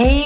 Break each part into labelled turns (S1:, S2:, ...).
S1: Hey,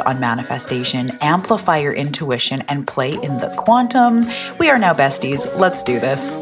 S1: on manifestation, amplify your intuition, and play in the quantum. We are now besties. Let's do this.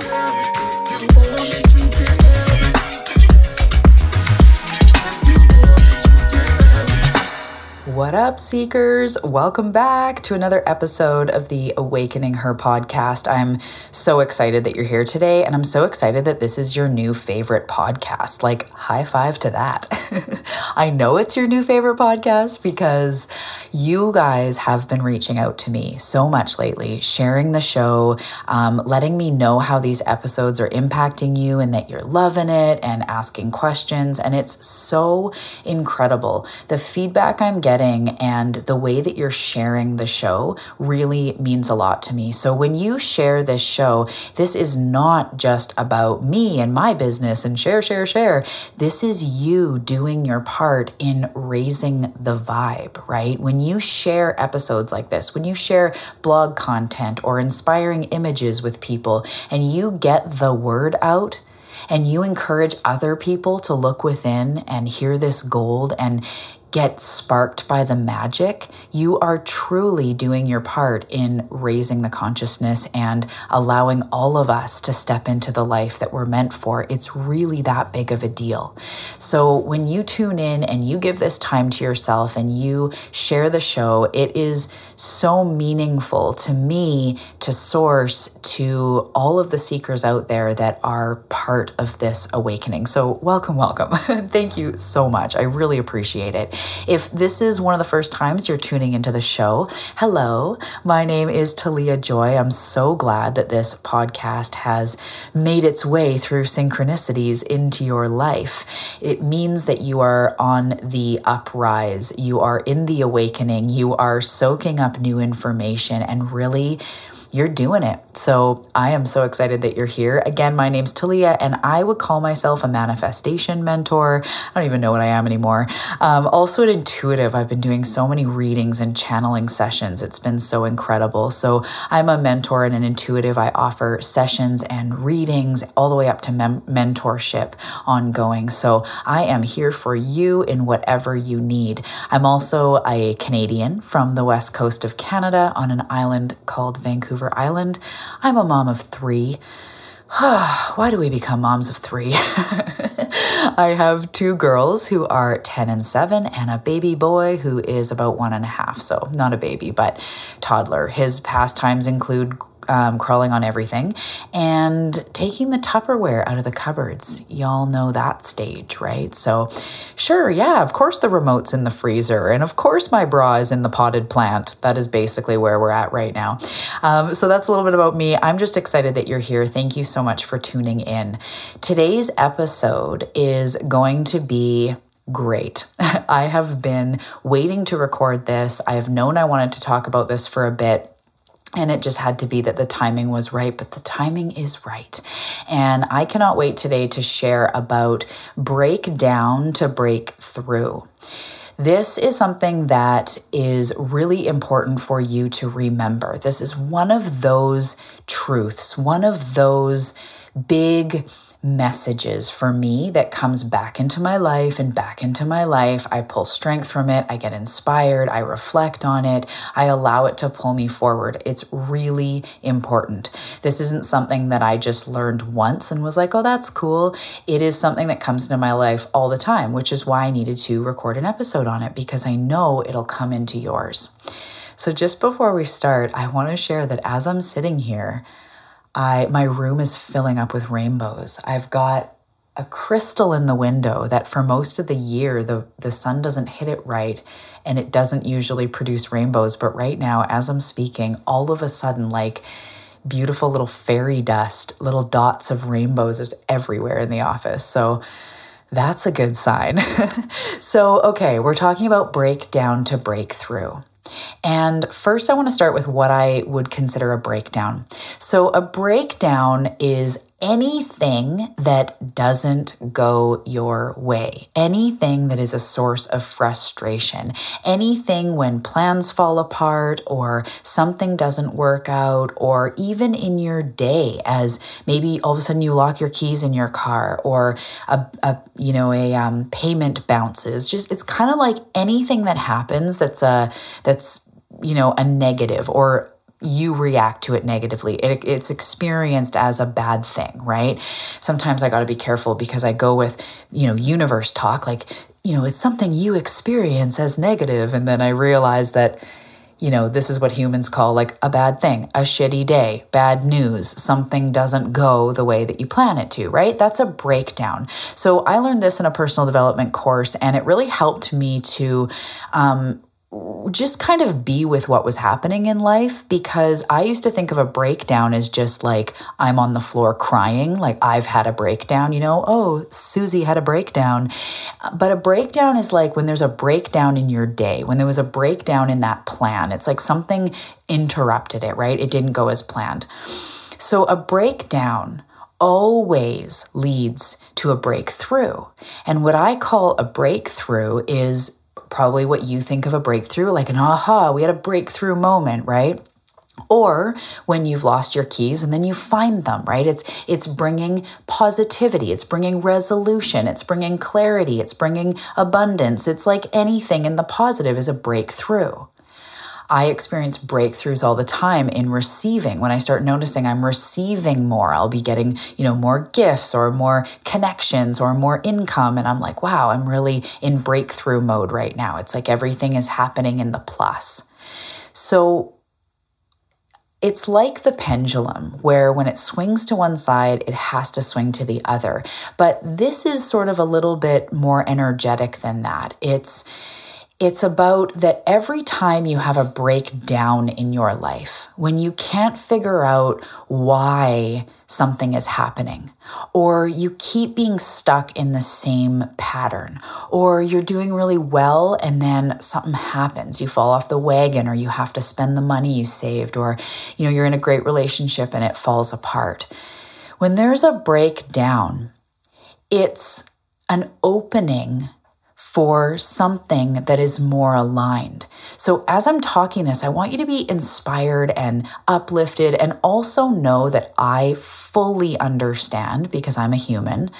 S1: What up, seekers? Welcome back to another episode of the Awakening Her podcast. I'm so excited that you're here today, and I'm so excited that this is your new favorite podcast. Like, high five to that. I know it's your new favorite podcast because you guys have been reaching out to me so much lately, sharing the show, um, letting me know how these episodes are impacting you and that you're loving it, and asking questions. And it's so incredible. The feedback I'm getting and the way that you're sharing the show really means a lot to me. So when you share this show, this is not just about me and my business and share, share, share. This is you doing your part in raising the vibe, right? When you share episodes like this, when you share blog content or inspiring images with people and you get the word out, and you encourage other people to look within and hear this gold and get sparked by the magic, you are truly doing your part in raising the consciousness and allowing all of us to step into the life that we're meant for. It's really that big of a deal. So when you tune in and you give this time to yourself and you share the show, it is so meaningful to me, to Source, to all of the seekers out there that are part of this awakening. So welcome, welcome. Thank you so much. I really appreciate it. If this is one of the first times you're tuning into the show, hello, my name is Talia Joy. I'm so glad that this podcast has made its way through synchronicities into your life. It means that you are on the uprise, you are in the awakening, you are soaking up new information and really you're doing it. So I am so excited that you're here. Again, my name's Talia, and I would call myself a manifestation mentor. I don't even know what I am anymore. Um, also, an intuitive. I've been doing so many readings and channeling sessions. It's been so incredible. So I'm a mentor and an intuitive. I offer sessions and readings all the way up to mem- mentorship ongoing. So I am here for you in whatever you need. I'm also a Canadian from the west coast of Canada on an island called Vancouver. Vancouver Island. I'm a mom of three. Why do we become moms of three? I have two girls who are 10 and 7, and a baby boy who is about one and a half. So, not a baby, but toddler. His pastimes include um, crawling on everything, and taking the Tupperware out of the cupboards. Y'all know that stage, right? So, sure, yeah, of course the remote's in the freezer, and of course my bra is in the potted plant. That is basically where we're at right now. Um, so, that's a little bit about me. I'm just excited that you're here. Thank you so much for tuning in. Today's episode is going to be great. I have been waiting to record this. I have known I wanted to talk about this for a bit. And it just had to be that the timing was right, but the timing is right. And I cannot wait today to share about break down to break through. This is something that is really important for you to remember. This is one of those truths, one of those big messages for me that comes back into my life and back into my life. I pull strength from it. I get inspired. I reflect on it. I allow it to pull me forward. It's really important. This isn't something that I just learned once and was like, oh, that's cool. It is something that comes into my life all the time, which is why I needed to record an episode on it because I know it'll come into yours. So, just before we start, I want to share that as I'm sitting here, I my room is filling up with rainbows. I've got a crystal in the window that for most of the year the the sun doesn't hit it right and it doesn't usually produce rainbows but right now as I'm speaking all of a sudden like beautiful little fairy dust little dots of rainbows is everywhere in the office so That's a good sign. so, okay, we're talking about breakdown to breakthrough. And first, I want to start with what I would consider a breakdown. So, a breakdown is anything that doesn't go your way, anything that is a source of frustration, anything when plans fall apart or something doesn't work out, or even in your day, as maybe all of a sudden you lock your keys in your car or a, a you know a um, payment bounces. Just it's kind of like anything that happens that's a that's you know a negative or you react to it negatively. It, it's experienced as a bad thing, right? Sometimes I got to be careful because I go with, you know, universe talk, like, you know, it's something you experience as negative, And then I realize that, you know, this is what humans call like a bad thing, a shitty day, bad news, something doesn't go the way that you plan it to, right? That's a breakdown. So I learned this in a personal development course, and it really helped me to um, just kind of be with what was happening in life because I used to think of a breakdown as just like I'm on the floor crying, like I've had a breakdown, you know, oh, Susie had a breakdown. But a breakdown is like when there's a breakdown in your day, when there was a breakdown in that plan. It's like something interrupted it, right? It didn't go as planned. So a breakdown always leads to a breakthrough. And what I call a breakthrough is probably what you think of a breakthrough, like an aha, we had a breakthrough moment, right? or when you've lost your keys and then you find them right? It's it's bringing positivity it's bringing resolution it's bringing clarity it's bringing abundance. It's like anything in the positive is a breakthrough I experience breakthroughs all the time in receiving. When I start noticing I'm receiving more, I'll be getting, you know, more gifts or more connections or more income. And I'm like, wow, I'm really in breakthrough mode right now. It's like everything is happening in the plus. So it's like the pendulum, where when it swings to one side, it has to swing to the other. But this is sort of a little bit more energetic than that. It's it's about that every time you have a breakdown in your life, when you can't figure out why something is happening, or you keep being stuck in the same pattern, or you're doing really well and then something happens, you fall off the wagon, or you have to spend the money you saved, or you know, you're in a great relationship and it falls apart. When there's a breakdown, it's an opening for something that is more aligned. So, as I'm talking this, I want you to be inspired and uplifted, and also know that I fully understand because I'm a human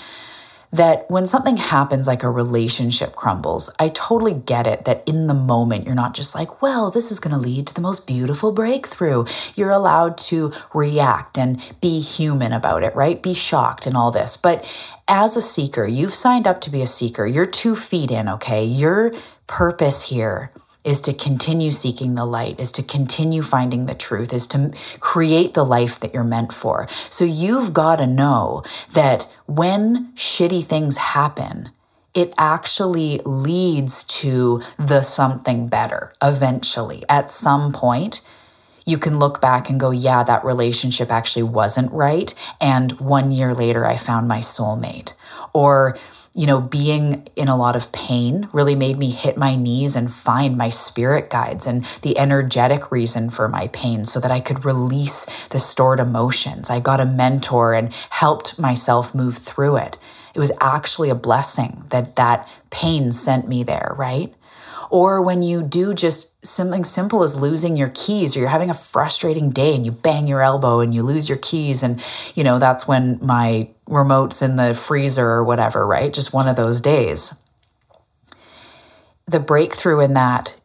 S1: that when something happens like a relationship crumbles, I totally get it that in the moment you're not just like, well, this is going to lead to the most beautiful breakthrough. You're allowed to react and be human about it, right? Be shocked and all this. But as a seeker, you've signed up to be a seeker. You're two feet in, okay? Your purpose here is to continue seeking the light, is to continue finding the truth, is to create the life that you're meant for. So you've got to know that when shitty things happen, it actually leads to the something better eventually. At some point, you can look back and go, yeah, that relationship actually wasn't right. And one year later, I found my soulmate. Or, you know, being in a lot of pain really made me hit my knees and find my spirit guides and the energetic reason for my pain so that I could release the stored emotions. I got a mentor and helped myself move through it. It was actually a blessing that that pain sent me there, right? Or when you do just something simple as losing your keys or you're having a frustrating day and you bang your elbow and you lose your keys and you know that's when my remote's in the freezer or whatever right? Just one of those days. The breakthrough in that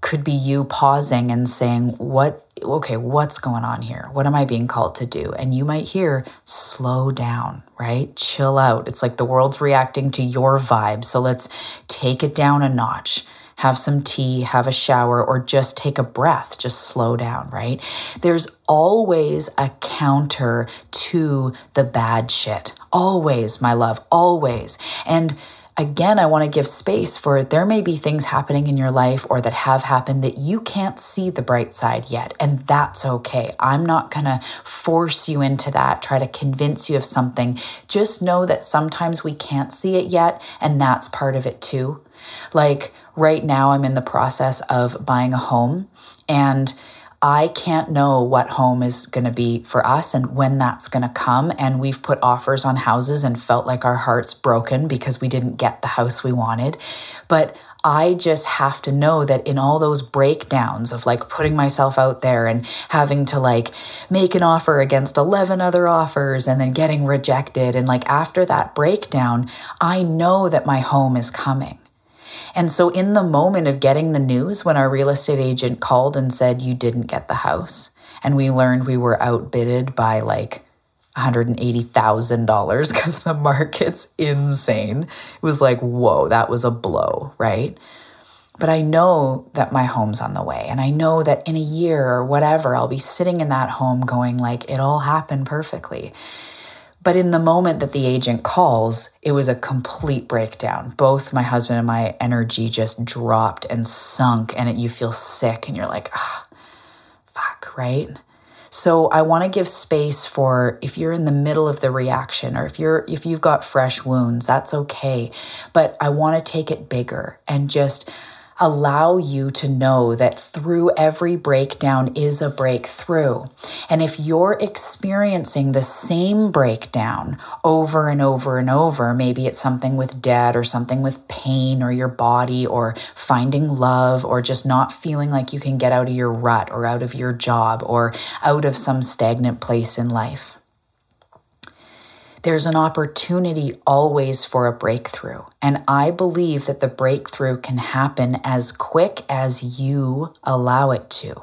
S1: could be you pausing and saying what okay what's going on here? What am i being called to do? And you might hear slow down right? Chill out. It's like the world's reacting to your vibe. So let's take it down a notch have some tea, have a shower, or just take a breath, just slow down, right? There's always a counter to the bad shit. Always, my love, always. And again, I want to give space for there may be things happening in your life or that have happened that you can't see the bright side yet. And that's okay. I'm not going to force you into that, try to convince you of something. Just know that sometimes we can't see it yet. And that's part of it too. Like right now, I'm in the process of buying a home and I can't know what home is going to be for us and when that's going to come. And we've put offers on houses and felt like our hearts broken because we didn't get the house we wanted. But I just have to know that in all those breakdowns of like putting myself out there and having to like make an offer against 11 other offers and then getting rejected. And like after that breakdown, I know that my home is coming. And so, in the moment of getting the news, when our real estate agent called and said, You didn't get the house, and we learned we were outbidded by like $180,000 because the market's insane, it was like, Whoa, that was a blow, right? But I know that my home's on the way. And I know that in a year or whatever, I'll be sitting in that home going, like, it all happened perfectly. But in the moment that the agent calls, it was a complete breakdown. Both my husband and my energy just dropped and sunk, and it, you feel sick and you're like, ah, fuck, right? So I want to give space for if you're in the middle of the reaction or if you're if you've got fresh wounds, that's okay. But I want to take it bigger and just allow you to know that through every breakdown is a breakthrough. And if you're experiencing the same breakdown over and over and over, maybe it's something with debt or something with pain or your body or finding love or just not feeling like you can get out of your rut or out of your job or out of some stagnant place in life there's an opportunity always for a breakthrough. And I believe that the breakthrough can happen as quick as you allow it to,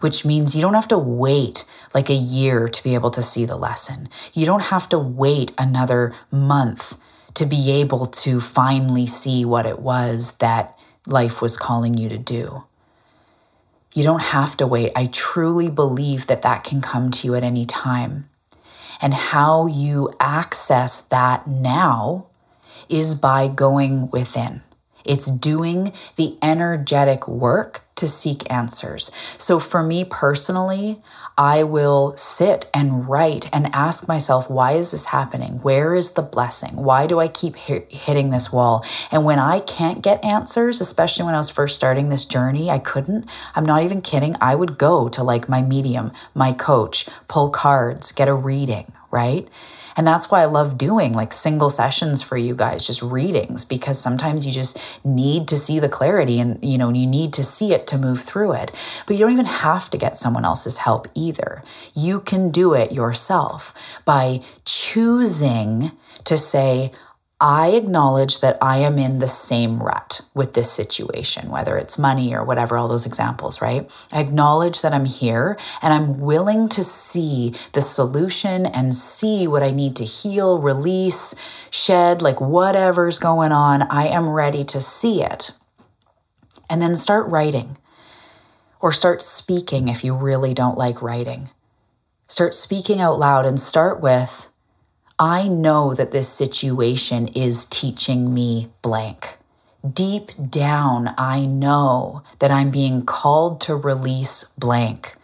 S1: which means you don't have to wait like a year to be able to see the lesson. You don't have to wait another month to be able to finally see what it was that life was calling you to do. You don't have to wait. I truly believe that that can come to you at any time. And how you access that now is by going within. It's doing the energetic work to seek answers. So, for me personally, I will sit and write and ask myself, why is this happening? Where is the blessing? Why do I keep hitting this wall? And when I can't get answers, especially when I was first starting this journey, I couldn't. I'm not even kidding. I would go to like my medium, my coach, pull cards, get a reading, right? And that's why I love doing like single sessions for you guys, just readings, because sometimes you just need to see the clarity and, you know, you need to see it to move through it. But you don't even have to get someone else's help either. You can do it yourself by choosing to say, I acknowledge that I am in the same rut with this situation, whether it's money or whatever, all those examples, right? I acknowledge that I'm here and I'm willing to see the solution and see what I need to heal, release, shed, like whatever's going on. I am ready to see it. And then start writing or start speaking if you really don't like writing. Start speaking out loud and start with, I know that this situation is teaching me blank. Deep down, I know that I'm being called to release blank.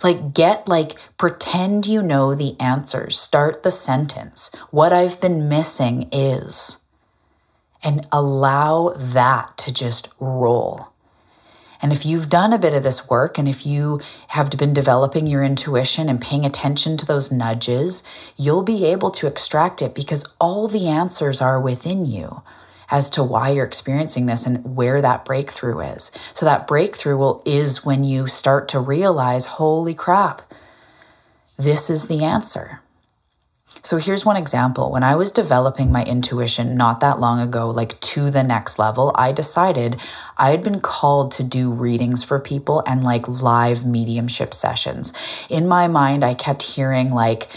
S1: Like, get, like, pretend you know the answers. Start the sentence. What I've been missing is. And allow that to just roll. And if you've done a bit of this work and if you have been developing your intuition and paying attention to those nudges, you'll be able to extract it because all the answers are within you as to why you're experiencing this and where that breakthrough is. So that breakthrough will is when you start to realize, holy crap, this is the answer. So here's one example. When I was developing my intuition not that long ago, like to the next level, I decided I had been called to do readings for people and like live mediumship sessions. In my mind, I kept hearing like,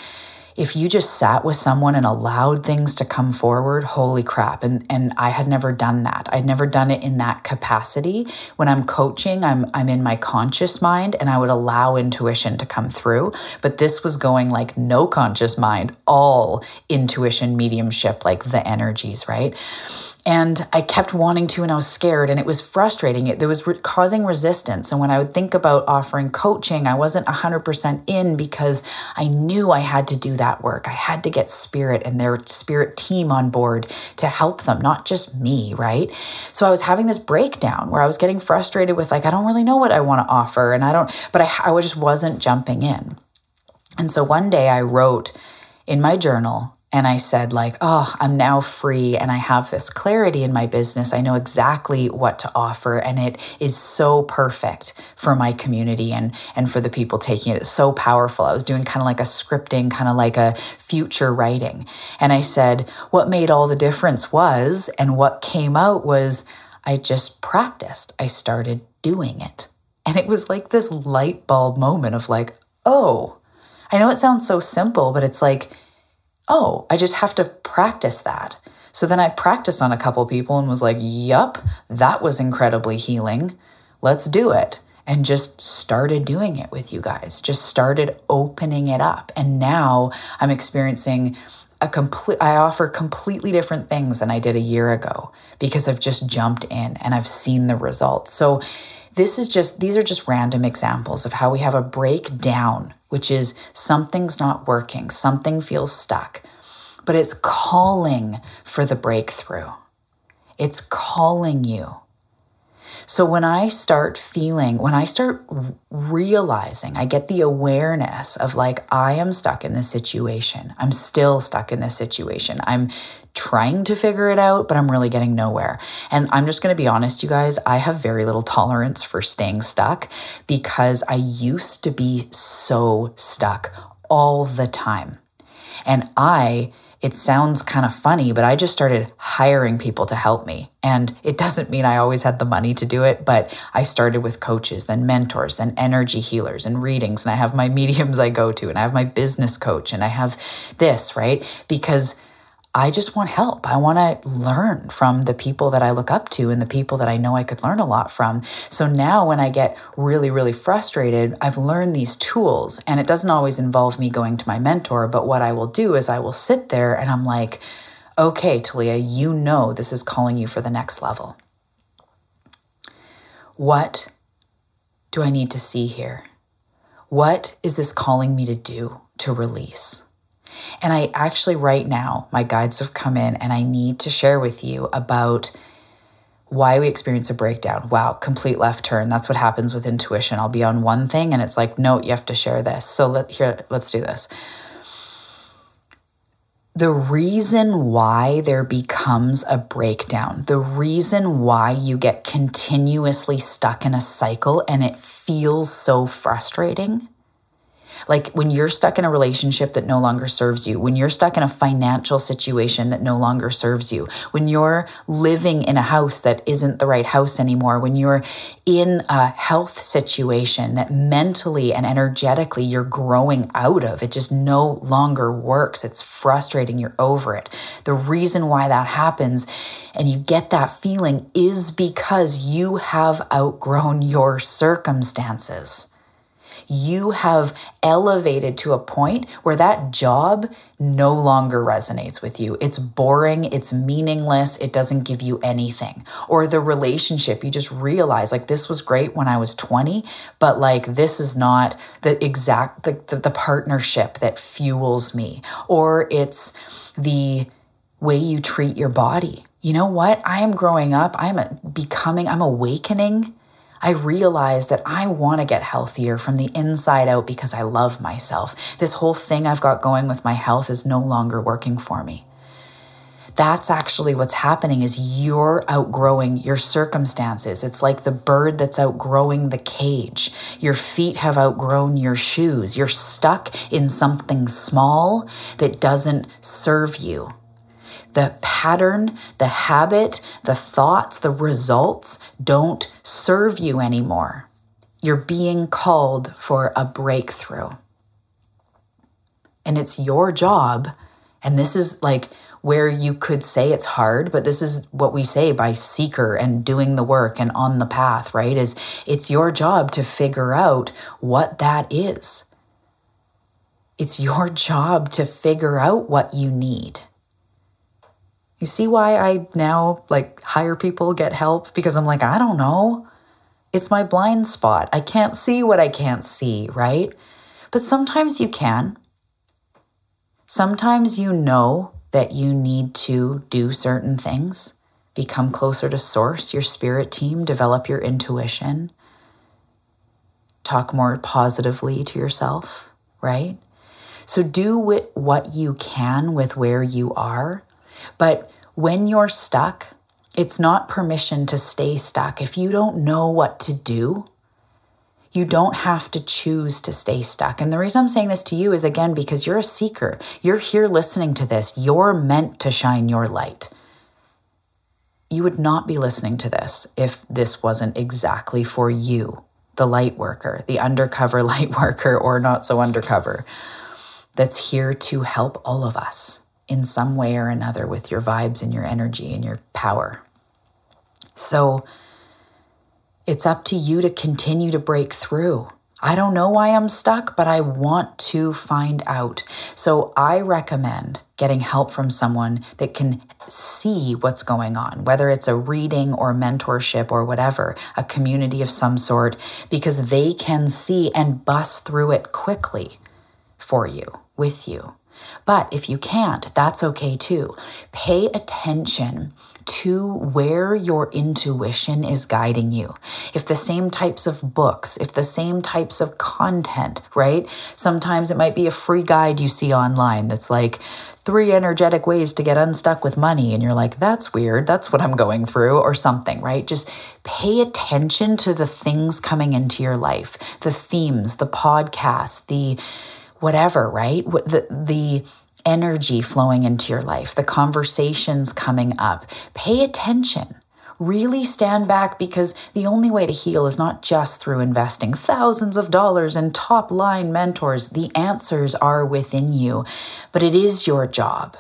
S1: if you just sat with someone and allowed things to come forward, holy crap. And and I had never done that. I'd never done it in that capacity. When I'm coaching, I'm I'm in my conscious mind and I would allow intuition to come through. But this was going like no conscious mind, all intuition, mediumship, like the energies, right? And I kept wanting to, and I was scared, and it was frustrating. It, it was re- causing resistance. And when I would think about offering coaching, I wasn't 100% in because I knew I had to do that work. I had to get spirit and their spirit team on board to help them, not just me, right? So I was having this breakdown where I was getting frustrated with, like, I don't really know what I want to offer. And I don't, but I, I just wasn't jumping in. And so one day I wrote in my journal, and I said, like, oh, I'm now free and I have this clarity in my business. I know exactly what to offer. And it is so perfect for my community and, and for the people taking it. It's so powerful. I was doing kind of like a scripting, kind of like a future writing. And I said, what made all the difference was, and what came out was, I just practiced. I started doing it. And it was like this light bulb moment of like, oh, I know it sounds so simple, but it's like, oh, I just have to practice that. So then I practiced on a couple people and was like, yup, that was incredibly healing. Let's do it. And just started doing it with you guys, just started opening it up. And now I'm experiencing a complete, I offer completely different things than I did a year ago because I've just jumped in and I've seen the results. So this is just, these are just random examples of how we have a breakdown which is something's not working, something feels stuck, but it's calling for the breakthrough. It's calling you. So when I start feeling, when I start realizing, I get the awareness of like, I am stuck in this situation. I'm still stuck in this situation. I'm trying to figure it out, but I'm really getting nowhere. And I'm just going to be honest, you guys, I have very little tolerance for staying stuck because I used to be so stuck all the time. And I, it sounds kind of funny, but I just started hiring people to help me. And it doesn't mean I always had the money to do it, but I started with coaches, then mentors, then energy healers and readings. And I have my mediums I go to, and I have my business coach, and I have this, right? Because I just want help. I want to learn from the people that I look up to and the people that I know I could learn a lot from. So now when I get really, really frustrated, I've learned these tools and it doesn't always involve me going to my mentor. But what I will do is I will sit there and I'm like, okay, Talia, you know this is calling you for the next level. What do I need to see here? What is this calling me to do, to release? And I actually, right now, my guides have come in and I need to share with you about why we experience a breakdown. Wow, complete left turn. That's what happens with intuition. I'll be on one thing and it's like, no, you have to share this. So let here, let's do this. The reason why there becomes a breakdown, the reason why you get continuously stuck in a cycle and it feels so frustrating like when you're stuck in a relationship that no longer serves you, when you're stuck in a financial situation that no longer serves you, when you're living in a house that isn't the right house anymore, when you're in a health situation that mentally and energetically you're growing out of, it just no longer works. It's frustrating. You're over it. The reason why that happens and you get that feeling is because you have outgrown your circumstances you have elevated to a point where that job no longer resonates with you. It's boring, it's meaningless, it doesn't give you anything. Or the relationship, you just realize like this was great when I was 20, but like this is not the exact the, the, the partnership that fuels me. Or it's the way you treat your body. You know what? I am growing up, I'm becoming, I'm awakening I realize that I want to get healthier from the inside out because I love myself. This whole thing I've got going with my health is no longer working for me. That's actually what's happening is you're outgrowing your circumstances. It's like the bird that's outgrowing the cage. Your feet have outgrown your shoes. You're stuck in something small that doesn't serve you the pattern, the habit, the thoughts, the results don't serve you anymore. You're being called for a breakthrough. And it's your job. And this is like where you could say it's hard, but this is what we say by seeker and doing the work and on the path, right? Is it's your job to figure out what that is. It's your job to figure out what you need. You see why I now like hire people, get help? Because I'm like, I don't know. It's my blind spot. I can't see what I can't see, right? But sometimes you can. Sometimes you know that you need to do certain things, become closer to source, your spirit team, develop your intuition, talk more positively to yourself, right? So do what you can with where you are. But when you're stuck, it's not permission to stay stuck. If you don't know what to do, you don't have to choose to stay stuck. And the reason I'm saying this to you is again because you're a seeker. You're here listening to this. You're meant to shine your light. You would not be listening to this if this wasn't exactly for you, the light worker, the undercover light worker, or not so undercover, that's here to help all of us in some way or another with your vibes and your energy and your power. So, it's up to you to continue to break through. I don't know why I'm stuck, but I want to find out. So I recommend getting help from someone that can see what's going on, whether it's a reading or mentorship or whatever, a community of some sort, because they can see and bust through it quickly for you, with you. But if you can't, that's okay too. Pay attention to where your intuition is guiding you. If the same types of books, if the same types of content, right? Sometimes it might be a free guide you see online that's like, three energetic ways to get unstuck with money. And you're like, that's weird. That's what I'm going through, or something, right? Just pay attention to the things coming into your life, the themes, the podcasts, the whatever, right? The, the, energy flowing into your life, the conversations coming up. Pay attention. Really stand back because the only way to heal is not just through investing thousands of dollars in top line mentors. The answers are within you, but it is your job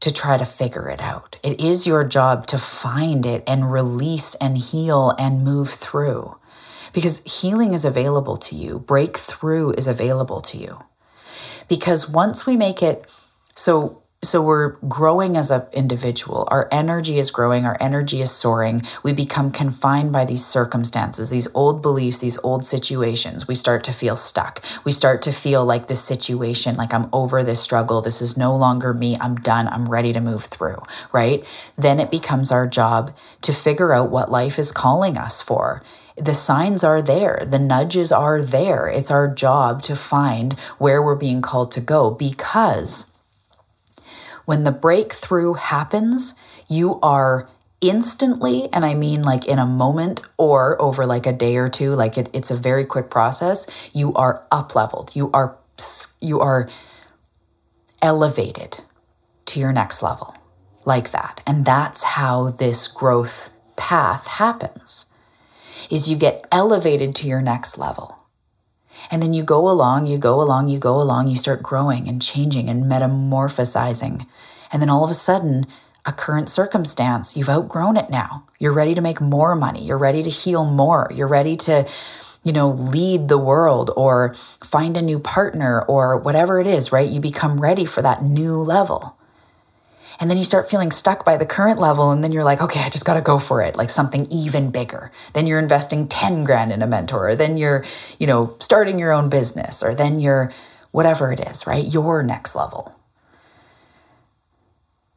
S1: to try to figure it out. It is your job to find it and release and heal and move through because healing is available to you, breakthrough is available to you. Because once we make it so so we're growing as an individual. Our energy is growing, our energy is soaring. We become confined by these circumstances, these old beliefs, these old situations. We start to feel stuck. We start to feel like this situation, like I'm over this struggle. This is no longer me. I'm done. I'm ready to move through, right? Then it becomes our job to figure out what life is calling us for the signs are there, the nudges are there. It's our job to find where we're being called to go because when the breakthrough happens, you are instantly, and I mean like in a moment or over like a day or two, like it, it's a very quick process, you are up leveled. You are you are elevated to your next level like that. And that's how this growth path happens. Is you get elevated to your next level. And then you go along, you go along, you go along, you start growing and changing and metamorphosizing. And then all of a sudden, a current circumstance, you've outgrown it now. You're ready to make more money. You're ready to heal more. You're ready to, you know, lead the world or find a new partner or whatever it is, right? You become ready for that new level. And then you start feeling stuck by the current level. And then you're like, okay, I just got to go for it, like something even bigger. Then you're investing 10 grand in a mentor, or then you're, you know, starting your own business, or then you're whatever it is, right? Your next level.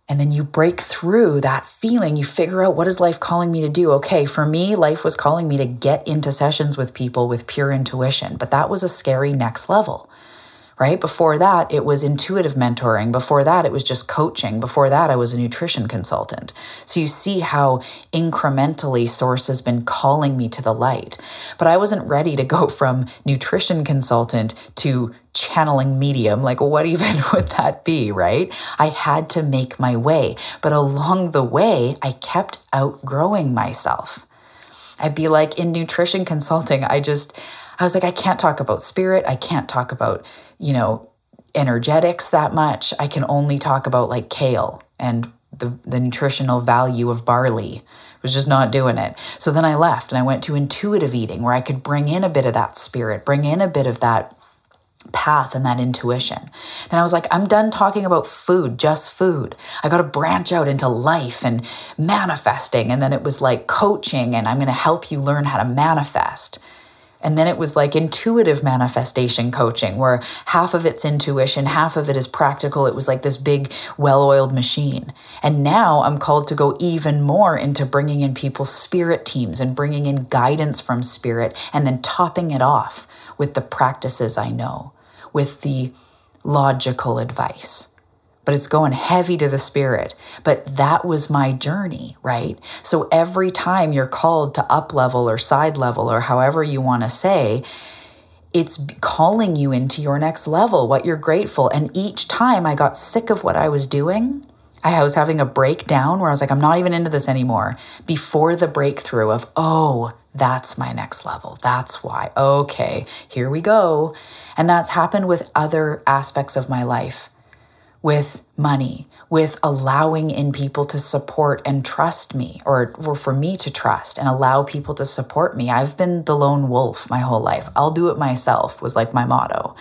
S1: And then you break through that feeling. You figure out what is life calling me to do? Okay, for me, life was calling me to get into sessions with people with pure intuition, but that was a scary next level right? Before that, it was intuitive mentoring. Before that, it was just coaching. Before that, I was a nutrition consultant. So you see how incrementally Source has been calling me to the light. But I wasn't ready to go from nutrition consultant to channeling medium. Like, what even would that be, right? I had to make my way. But along the way, I kept outgrowing myself. I'd be like in nutrition consulting, I just, I was like, I can't talk about spirit. I can't talk about, you know, energetics that much. I can only talk about like kale and the, the nutritional value of barley. I was just not doing it. So then I left and I went to intuitive eating where I could bring in a bit of that spirit, bring in a bit of that path and that intuition. Then I was like, I'm done talking about food, just food. I got to branch out into life and manifesting. And then it was like coaching, and I'm going to help you learn how to manifest. And then it was like intuitive manifestation coaching, where half of it's intuition, half of it is practical. It was like this big, well oiled machine. And now I'm called to go even more into bringing in people's spirit teams and bringing in guidance from spirit and then topping it off with the practices I know, with the logical advice but it's going heavy to the spirit. But that was my journey, right? So every time you're called to up level or side level or however you want to say, it's calling you into your next level, what you're grateful. And each time I got sick of what I was doing, I was having a breakdown where I was like, I'm not even into this anymore. Before the breakthrough of, oh, that's my next level. That's why. Okay, here we go. And that's happened with other aspects of my life with money, with allowing in people to support and trust me, or, or for me to trust and allow people to support me. I've been the lone wolf my whole life. I'll do it myself, was like my motto.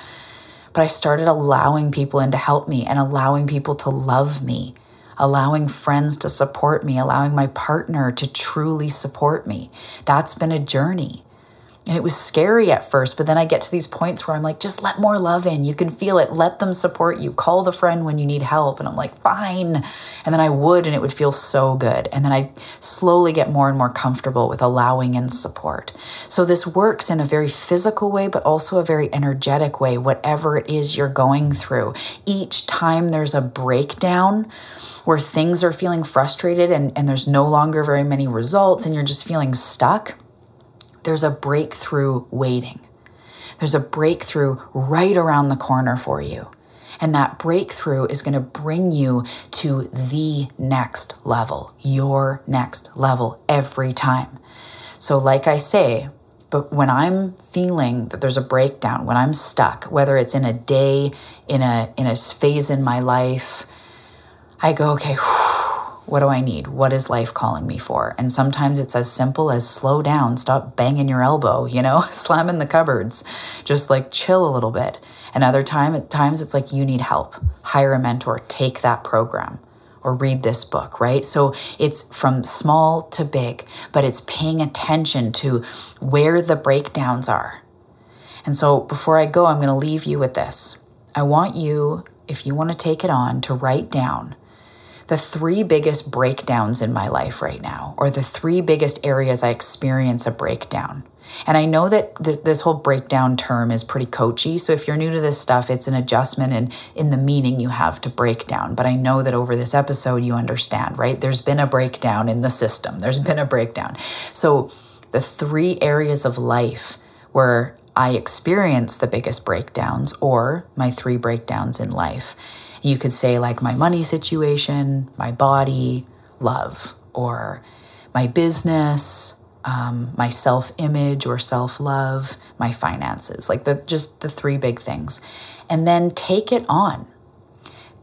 S1: But I started allowing people in to help me and allowing people to love me, allowing friends to support me, allowing my partner to truly support me. That's been a journey. And it was scary at first, but then I get to these points where I'm like, just let more love in. You can feel it. Let them support you. Call the friend when you need help. And I'm like, fine. And then I would, and it would feel so good. And then I slowly get more and more comfortable with allowing and support. So this works in a very physical way, but also a very energetic way, whatever it is you're going through. Each time there's a breakdown, where things are feeling frustrated and, and there's no longer very many results and you're just feeling stuck there's a breakthrough waiting. There's a breakthrough right around the corner for you. And that breakthrough is going to bring you to the next level, your next level every time. So, like I say, but when I'm feeling that there's a breakdown, when I'm stuck, whether it's in a day, in a in a phase in my life, I go, okay, whew, what do I need? What is life calling me for? And sometimes it's as simple as slow down, stop banging your elbow, you know, slamming the cupboards, just like chill a little bit. And other time at times it's like you need help. Hire a mentor, take that program or read this book, right? So it's from small to big, but it's paying attention to where the breakdowns are. And so before I go, I'm going to leave you with this. I want you, if you want to take it on, to write down the three biggest breakdowns in my life right now, or the three biggest areas I experience a breakdown. And I know that this, this, whole breakdown term is pretty coachy. So if you're new to this stuff, it's an adjustment in, in the meaning you have to break down. But I know that over this episode, you understand, right? There's been a breakdown in the system, there's been a breakdown. So the three areas of life where I experience the biggest breakdowns, or my three breakdowns in life, you could say, like, my money situation, my body, love, or my business, um, my self image or self love, my finances, like the, just the three big things. And then take it on.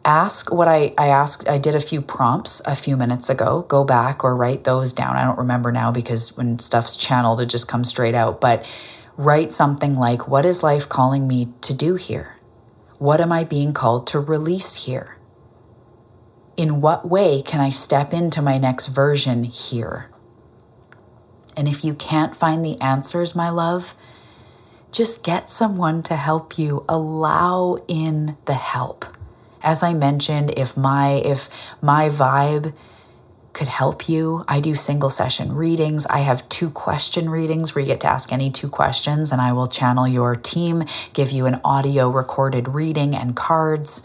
S1: Ask what I, I asked, I did a few prompts a few minutes ago. Go back or write those down. I don't remember now because when stuff's channeled, it just comes straight out. But write something like, What is life calling me to do here? What am I being called to release here? In what way can I step into my next version here? And if you can't find the answers, my love, just get someone to help you. Allow in the help. As I mentioned, if my if my vibe could help you. I do single session readings. I have two question readings where you get to ask any two questions, and I will channel your team, give you an audio recorded reading and cards.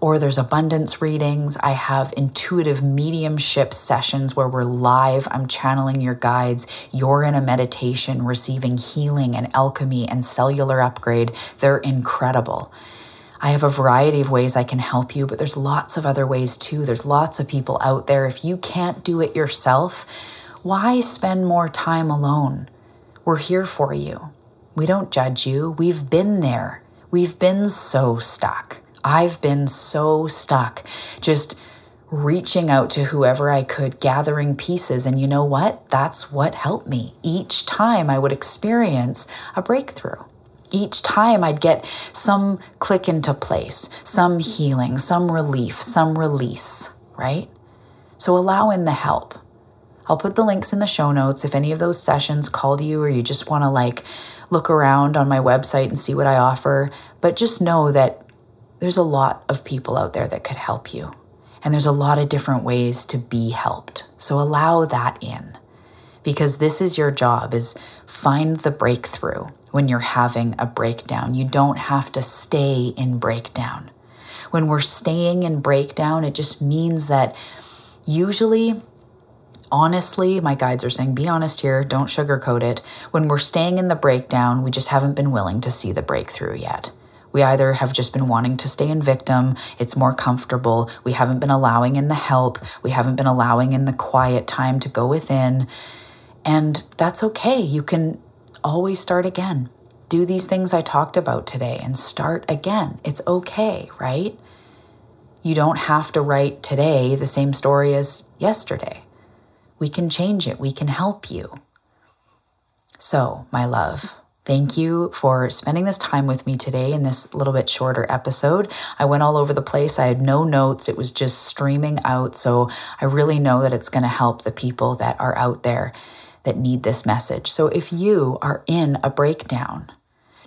S1: Or there's abundance readings. I have intuitive mediumship sessions where we're live. I'm channeling your guides. You're in a meditation, receiving healing and alchemy and cellular upgrade. They're incredible. I have a variety of ways I can help you, but there's lots of other ways too. There's lots of people out there. If you can't do it yourself, why spend more time alone? We're here for you. We don't judge you. We've been there. We've been so stuck. I've been so stuck just reaching out to whoever I could, gathering pieces. And you know what? That's what helped me. Each time I would experience a breakthrough. Each time I'd get some click into place, some healing, some relief, some release, right? So allow in the help. I'll put the links in the show notes if any of those sessions called you or you just want to like look around on my website and see what I offer. But just know that there's a lot of people out there that could help you. And there's a lot of different ways to be helped. So allow that in because this is your job is find the breakthrough when you're having a breakdown. You don't have to stay in breakdown. When we're staying in breakdown, it just means that usually honestly, my guides are saying, be honest here, don't sugarcoat it. When we're staying in the breakdown, we just haven't been willing to see the breakthrough yet. We either have just been wanting to stay in victim, it's more comfortable, we haven't been allowing in the help, we haven't been allowing in the quiet time to go within. And that's okay. You can always start again. Do these things I talked about today and start again. It's okay, right? You don't have to write today the same story as yesterday. We can change it, we can help you. So, my love, Thank you for spending this time with me today in this little bit shorter episode. I went all over the place. I had no notes. It was just streaming out. So I really know that it's going to help the people that are out there that need this message. So if you are in a breakdown,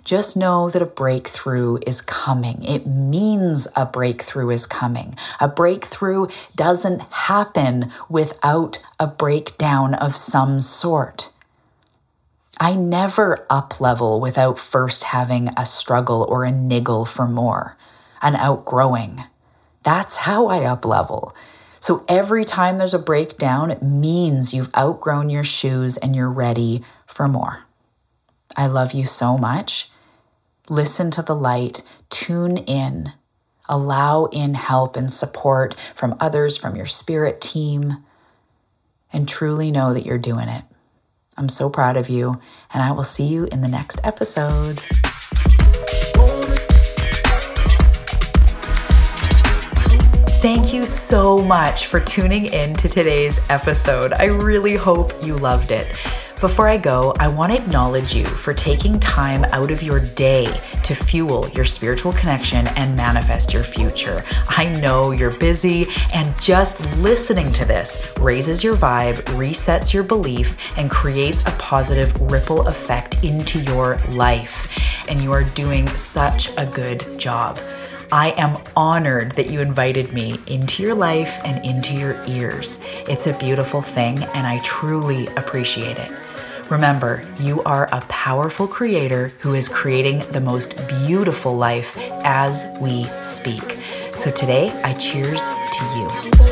S1: just know that a breakthrough is coming. It means a breakthrough is coming. A breakthrough doesn't happen without a breakdown of some sort. I never up level without first having a struggle or a niggle for more, an outgrowing. That's how I up level. So every time there's a breakdown, it means you've outgrown your shoes and you're ready for more. I love you so much. Listen to the light, tune in, allow in help and support from others, from your spirit team, and truly know that you're doing it. I'm so proud of you, and I will see you in the next episode. Thank you so much for tuning in to today's episode. I really hope you loved it. Before I go, I want to acknowledge you for taking time out of your day to fuel your spiritual connection and manifest your future. I know you're busy, and just listening to this raises your vibe, resets your belief, and creates a positive ripple effect into your life. And you are doing such a good job. I am honored that you invited me into your life and into your ears. It's a beautiful thing, and I truly appreciate it. Remember, you are a powerful creator who is creating the most beautiful life as we speak. So today, I cheers to you.